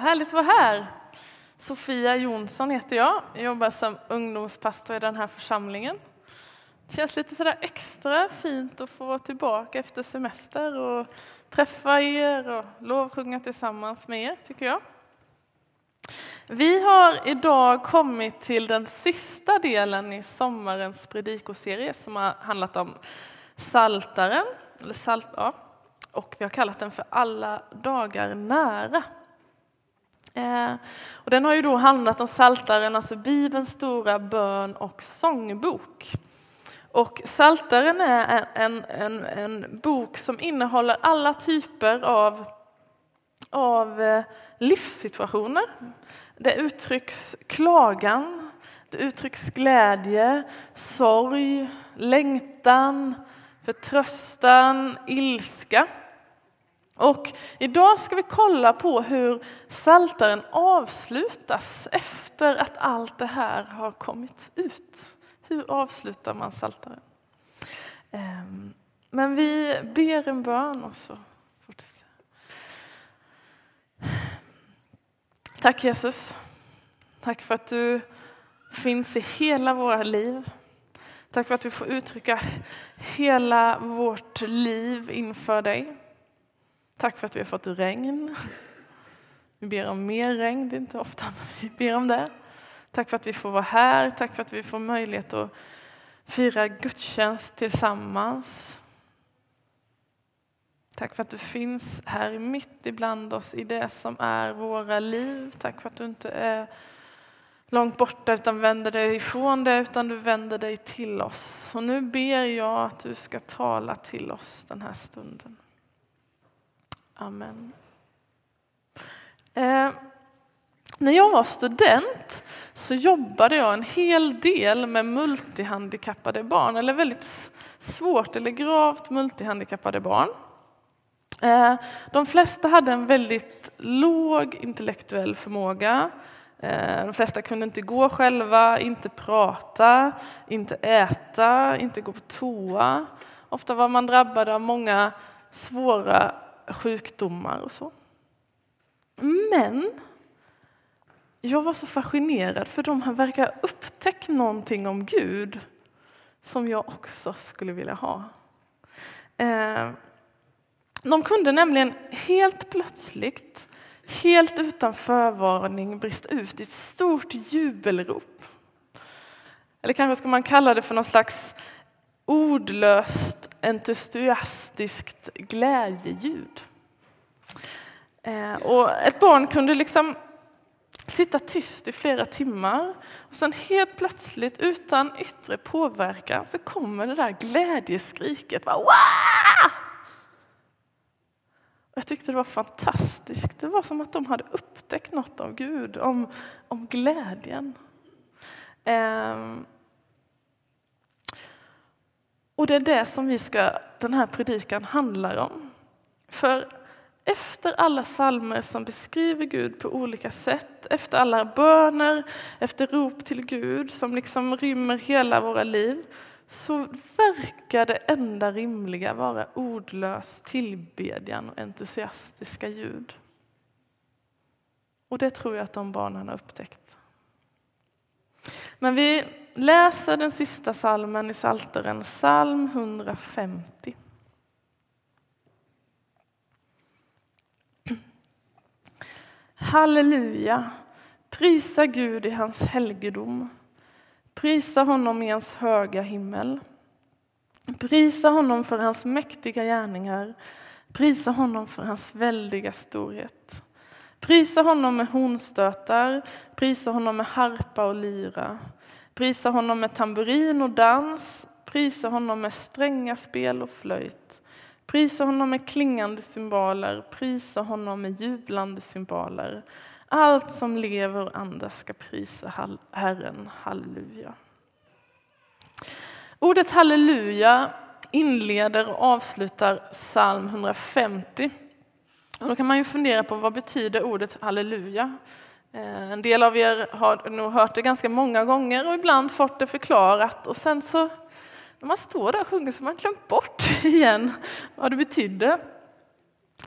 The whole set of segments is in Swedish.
Härligt att vara här. Sofia Jonsson heter jag. Jag jobbar som ungdomspastor i den här församlingen. Det känns lite sådär extra fint att få vara tillbaka efter semester och träffa er och lovsjunga tillsammans med er, tycker jag. Vi har idag kommit till den sista delen i sommarens predikoserie som har handlat om Saltaren, eller salt, ja, och vi har kallat den för Alla dagar nära. Eh, och den har ju då handlat om Saltaren, alltså Bibelns stora bön och sångbok. Och Saltaren är en, en, en bok som innehåller alla typer av, av eh, livssituationer. Det uttrycks klagan, det uttrycks glädje, sorg, längtan, förtröstan, ilska. Och idag ska vi kolla på hur saltaren avslutas efter att allt det här har kommit ut. Hur avslutar man saltaren? Ehm, men vi ber en bön och så fortsätter Tack Jesus. Tack för att du finns i hela våra liv. Tack för att vi får uttrycka hela vårt liv inför dig. Tack för att vi har fått regn. Vi ber om mer regn, det är inte ofta vi ber om det. Tack för att vi får vara här, tack för att vi får möjlighet att fira gudstjänst tillsammans. Tack för att du finns här mitt ibland oss i det som är våra liv. Tack för att du inte är långt borta utan vänder dig ifrån det utan du vänder dig till oss. Och nu ber jag att du ska tala till oss den här stunden. Amen. Eh, när jag var student så jobbade jag en hel del med multihandikappade barn, eller väldigt svårt eller gravt multihandikappade barn. Eh, de flesta hade en väldigt låg intellektuell förmåga. Eh, de flesta kunde inte gå själva, inte prata, inte äta, inte gå på toa. Ofta var man drabbad av många svåra sjukdomar och så. Men jag var så fascinerad för de verkar ha upptäckt någonting om Gud som jag också skulle vilja ha. Eh, de kunde nämligen helt plötsligt, helt utan förvarning brista ut i ett stort jubelrop. Eller kanske ska man kalla det för någon slags ordlöst fantastiskt glädjeljud. Eh, och ett barn kunde liksom sitta tyst i flera timmar och sen helt plötsligt utan yttre påverkan så kommer det där glädjeskriket. Wow! Jag tyckte det var fantastiskt. Det var som att de hade upptäckt något av Gud, om, om glädjen. Ehm. Och det är det som vi ska, den här predikan handlar om. För efter alla salmer som beskriver Gud på olika sätt, efter alla böner, efter rop till Gud som liksom rymmer hela våra liv, så verkar det enda rimliga vara ordlös tillbedjan och entusiastiska ljud. Och det tror jag att de barnen har upptäckt. Men vi läser den sista salmen i Salteren, psalm 150. Halleluja, prisa Gud i hans helgedom. Prisa honom i hans höga himmel. Prisa honom för hans mäktiga gärningar. Prisa honom för hans väldiga storhet. Prisa honom med hornstötar, prisa honom med harpa och lyra. Prisa honom med tamburin och dans, prisa honom med stränga spel och flöjt. Prisa honom med klingande cymbaler, prisa honom med jublande cymbaler. Allt som lever och andas ska prisa Herren. Halleluja. Ordet halleluja inleder och avslutar psalm 150. Och då kan man ju fundera på vad betyder ordet halleluja? Eh, en del av er har nog hört det ganska många gånger och ibland fått det förklarat och sen så när man står där och sjunger så har man glömt bort igen vad det betydde.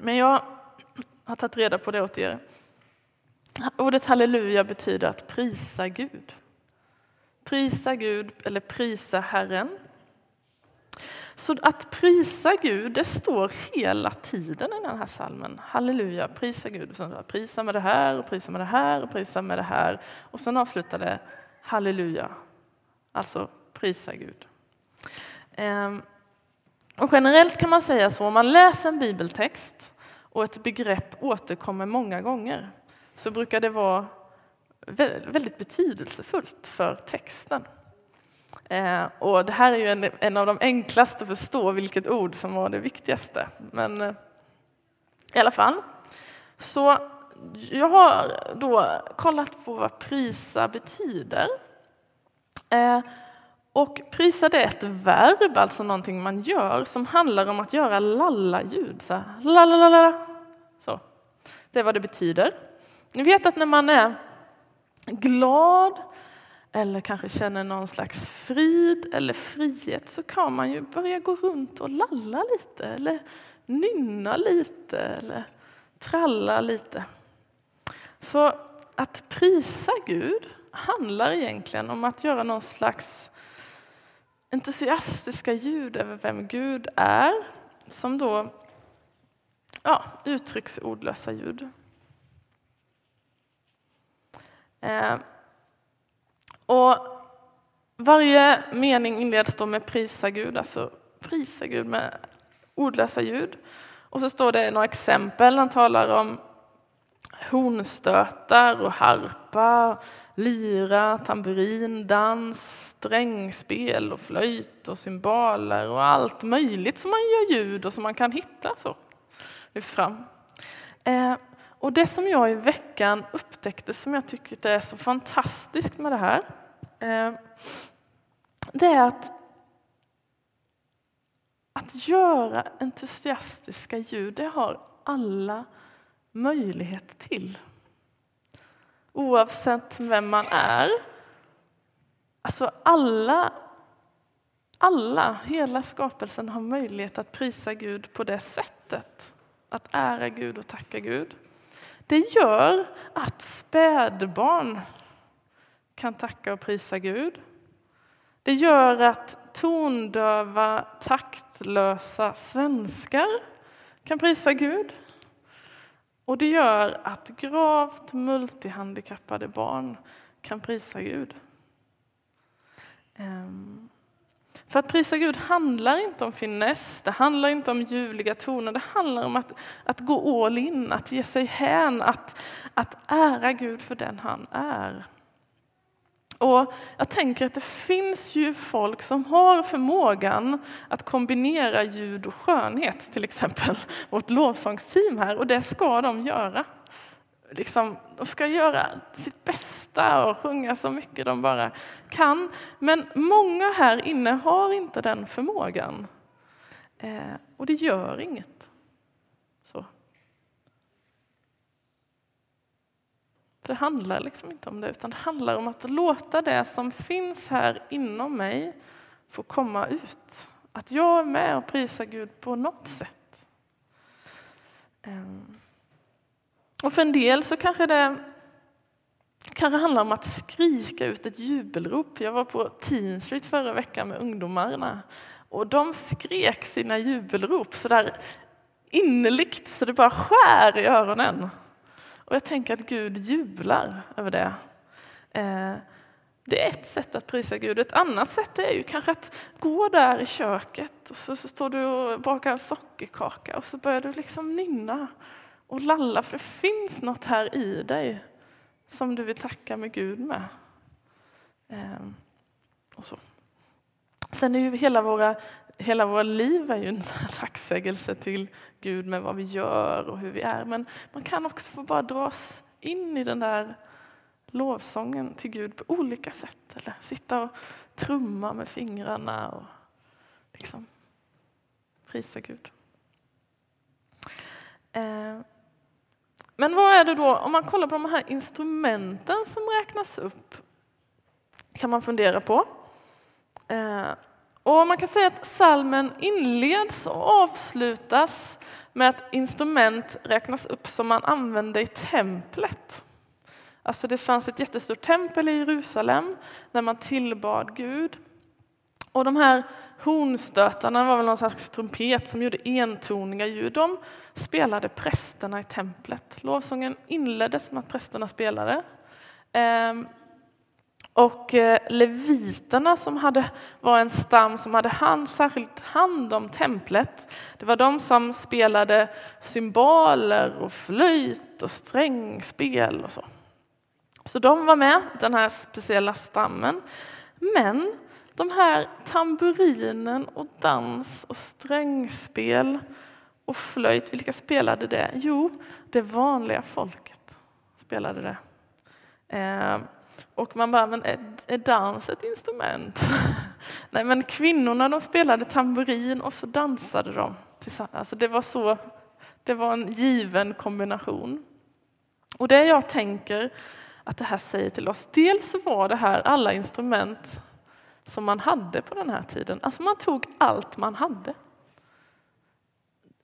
Men jag har tagit reda på det åt er. Ordet halleluja betyder att prisa Gud. Prisa Gud eller prisa Herren. Så att prisa Gud, det står hela tiden i den här salmen. Halleluja, prisa Gud. Prisa med det här och prisa med det här och prisa med det här. Och sen avslutar det halleluja, alltså prisa Gud. Ehm, och generellt kan man säga så, om man läser en bibeltext och ett begrepp återkommer många gånger så brukar det vara väldigt betydelsefullt för texten. Eh, och det här är ju en, en, av de enklaste att förstå vilket ord som var det viktigaste. Men eh, i alla fall. Så jag har då kollat på vad prisa betyder. Eh, och prisa det är ett verb, alltså någonting man gör som handlar om att göra lalla-ljud. Så, lalalala. så. Det är vad det betyder. Ni vet att när man är glad eller kanske känner någon slags frid eller frihet så kan man ju börja gå runt och lalla lite eller nynna lite eller tralla lite. Så att prisa Gud handlar egentligen om att göra någon slags entusiastiska ljud över vem Gud är som då ja, uttrycks ordlösa ljud. Eh, och varje mening inleds då med prisa Gud, alltså prisa Gud med ordlösa ljud. Och så står det några exempel. Han talar om hornstötar och harpa, lyra, tamburin, dans, strängspel och flöjt och cymbaler och allt möjligt som man gör ljud och som man kan hitta så lyfts fram. Eh, och det som jag i veckan upptäckte som jag tycker är så fantastiskt med det här, eh, det är att att göra entusiastiska ljud, det har alla möjlighet till. Oavsett vem man är. Alltså alla, alla, hela skapelsen har möjlighet att prisa Gud på det sättet. Att ära Gud och tacka Gud. Det gör att spädbarn kan tacka och prisa Gud. Det gör att tondöva, taktlösa svenskar kan prisa Gud. Och det gör att gravt multihandikappade barn kan prisa Gud. Ehm, för att prisa Gud handlar inte om finess, det handlar inte om ljuvliga toner, det handlar om att, att gå all in, att ge sig hän, att, att ära Gud för den han är. Och jag tänker att det finns ju folk som har förmågan att kombinera ljud och skönhet, till exempel vårt lovsångsteam här, och det ska de göra. Liksom, de ska göra sitt bästa och sjunga så mycket de bara kan. Men många här inne har inte den förmågan. Eh, och det gör inget. Så. Det handlar liksom inte om det, utan det handlar om att låta det som finns här inom mig få komma ut. Att jag är med och prisar Gud på något sätt. Ehm. Och för en del så kanske det kanske handlar om att skrika ut ett jubelrop. Jag var på Teen Street förra veckan med ungdomarna och de skrek sina jubelrop så där innerligt så det bara skär i öronen. Och jag tänker att Gud jublar över det. Eh, det är ett sätt att prisa Gud. Ett annat sätt är ju kanske att gå där i köket och så, står du och bakar en sockerkaka och så börjar du liksom nynna och lalla för det finns något här i dig som du vill tacka med Gud med. Eh, och så. Sen är ju hela våra, hela våra liv är ju en tacksägelse till Gud med vad vi gör och hur vi är. Men man kan också få bara dras in i den där lovsången till Gud på olika sätt. Eller sitta och trumma med fingrarna och liksom prisa Gud. Eh, men vad är det då, om man kollar på de här instrumenten som räknas upp, kan man fundera på. Eh, och man kan säga att salmen inleds och avslutas med att instrument räknas upp som man använde i templet. Alltså det fanns ett jättestort tempel i Jerusalem där man tillbad Gud. Och de här hornstötarna var väl någon slags trumpet som gjorde entoniga ljud. De spelade prästerna i templet. Lovsången inleddes med att prästerna spelade. Ehm, och eh, leviterna som hade, var en stam som hade hand, särskilt hand om templet. Det var de som spelade symboler och flöjt och strängspel och så. Så de var med, den här speciella stammen. Men de här tamburinen och dans och strängspel och flöjt, vilka spelade det? Jo, det vanliga folket spelade det. Eh, och man bara, men är, är dans ett instrument? Nej, men kvinnorna de spelade tamburin och så dansade de tillsammans. Alltså det var så, det var en given kombination. Och det jag tänker att det här säger till oss, dels var det här alla instrument som man hade på den här tiden. Alltså man tog allt man hade.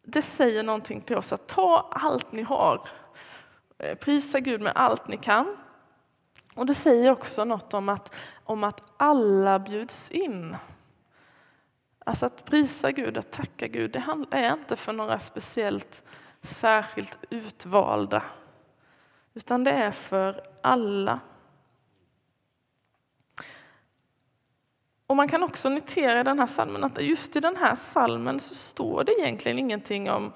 Det säger någonting till oss att ta allt ni har. Eh, prisa Gud med allt ni kan. Och det säger också något om att, om att alla bjuds in. Alltså att prisa Gud, att tacka Gud, det är inte för några speciellt särskilt utvalda. Utan det är för alla. Och man kan också notera i den här salmen att just i den här salmen så står det egentligen ingenting om,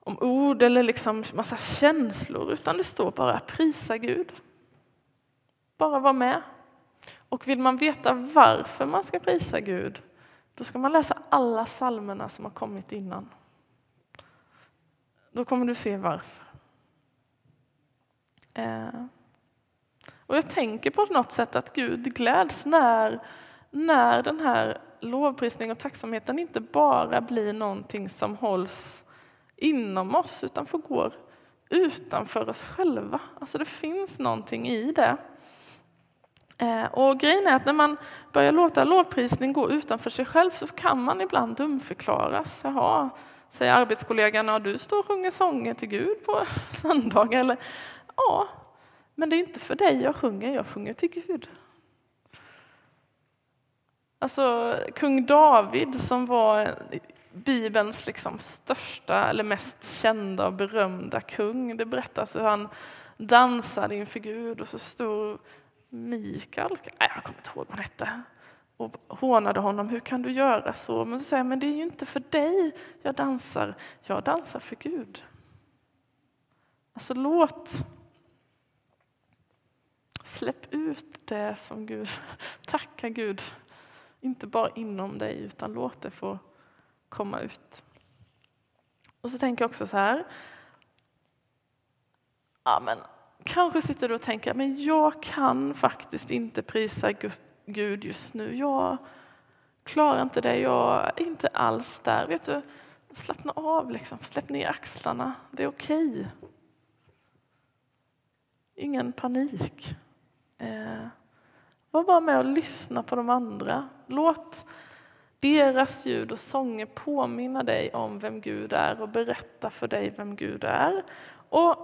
om ord eller liksom massa känslor, utan det står bara prisa Gud. Bara vara med. Och vill man veta varför man ska prisa Gud, då ska man läsa alla salmerna som har kommit innan. Då kommer du se varför. Eh. Och jag tänker på något sätt att Gud gläds när, när den här lovprisningen och tacksamheten inte bara blir någonting som hålls inom oss utan får gå utanför oss själva. Alltså det finns någonting i det. Eh, och grejen är att när man börjar låta lovprisning gå utanför sig själv så kan man ibland dumförklaras. Jaha, säger arbetskollegan, du står och sjunger sånger till Gud på söndagar. Eller, ja, men det är inte för dig jag sjunger, jag sjunger till Gud. Alltså kung David som var Bibelns liksom största eller mest kända och berömda kung. Det berättas hur han dansade inför Gud och så stod Mikael, nej, jag kommer inte ihåg vad han hette, och hånade honom. Hur kan du göra så? Men så säger men det är ju inte för dig jag dansar, jag dansar för Gud. Alltså låt Släpp ut det som Gud, tacka Gud, inte bara inom dig utan låt det få komma ut. Och så tänker jag också så här, ja men kanske sitter du och tänker, men jag kan faktiskt inte prisa Gud just nu. Jag klarar inte det, jag är inte alls där. Vet du, slappna av, liksom. släpp ner axlarna, det är okej. Okay. Ingen panik. Eh, var bara med och lyssna på de andra. Låt deras ljud och sånger påminna dig om vem Gud är och berätta för dig vem Gud är. Och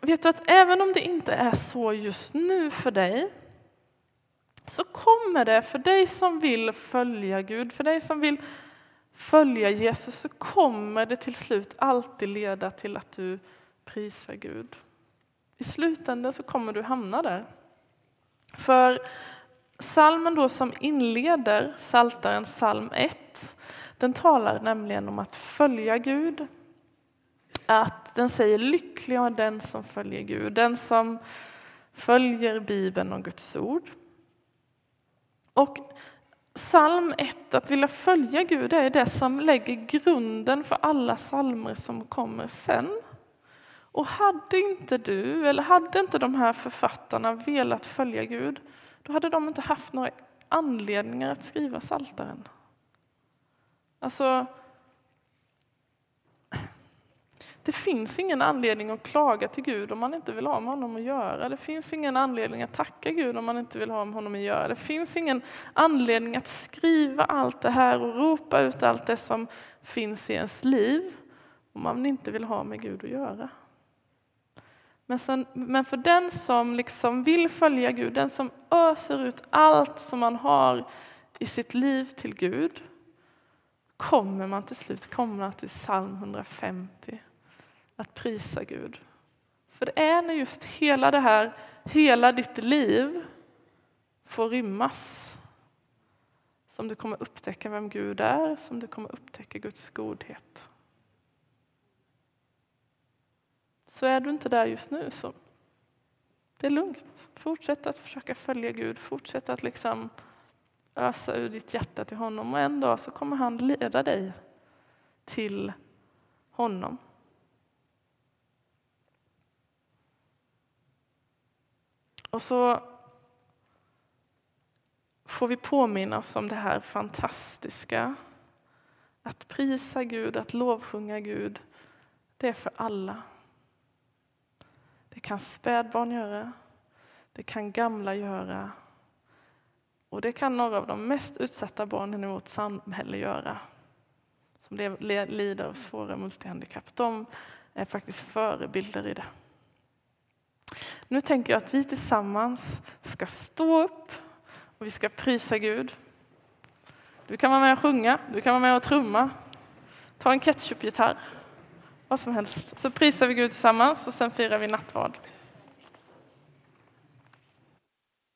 vet du att även om det inte är så just nu för dig så kommer det för dig som vill följa Gud, för dig som vill följa Jesus så kommer det till slut alltid leda till att du prisar Gud. I slutändan så kommer du hamna där. För salmen då som inleder Saltaren psalm 1, den talar nämligen om att följa Gud. Att den säger lycklig är den som följer Gud, den som följer Bibeln och Guds ord. Och psalm 1, att vilja följa Gud, är det som lägger grunden för alla psalmer som kommer sen. Och hade inte du, eller hade inte de här författarna velat följa Gud, då hade de inte haft några anledningar att skriva Saltaren. Alltså, det finns ingen anledning att klaga till Gud om man inte vill ha med honom att göra. Det finns ingen anledning att tacka Gud om man inte vill ha med honom att göra. Det finns ingen anledning att skriva allt det här och ropa ut allt det som finns i ens liv om man inte vill ha med Gud att göra. Men, för den som liksom vill följa Gud, den som öser ut allt som man har i sitt liv till Gud, kommer man till slut komma till psalm 150, att prisa Gud. För det är när just hela det här, hela ditt liv får rymmas som du kommer upptäcka vem Gud är, som du kommer upptäcka Guds godhet. Så är du inte där just nu så det är lugnt. Fortsätt att försöka följa Gud, fortsätt att liksom ösa ur ditt hjärta till honom och en dag så kommer han leda dig till honom. Och så får vi påminna oss om det här fantastiska. Att prisa Gud, att lovsjunga Gud, det är för alla. Det kan spädbarn göra, det kan gamla göra och det kan några av de mest utsatta barnen i vårt samhälle göra. Som lider av svåra multihandikapp. De är faktiskt förebilder i det. Nu tänker jag att vi tillsammans ska stå upp och vi ska prisa Gud. Du kan vara med och sjunga, du kan vara med och trumma. Ta en ketchupgitarr, vad som helst. Så prisar vi Gud tillsammans och sen firar vi nattvard.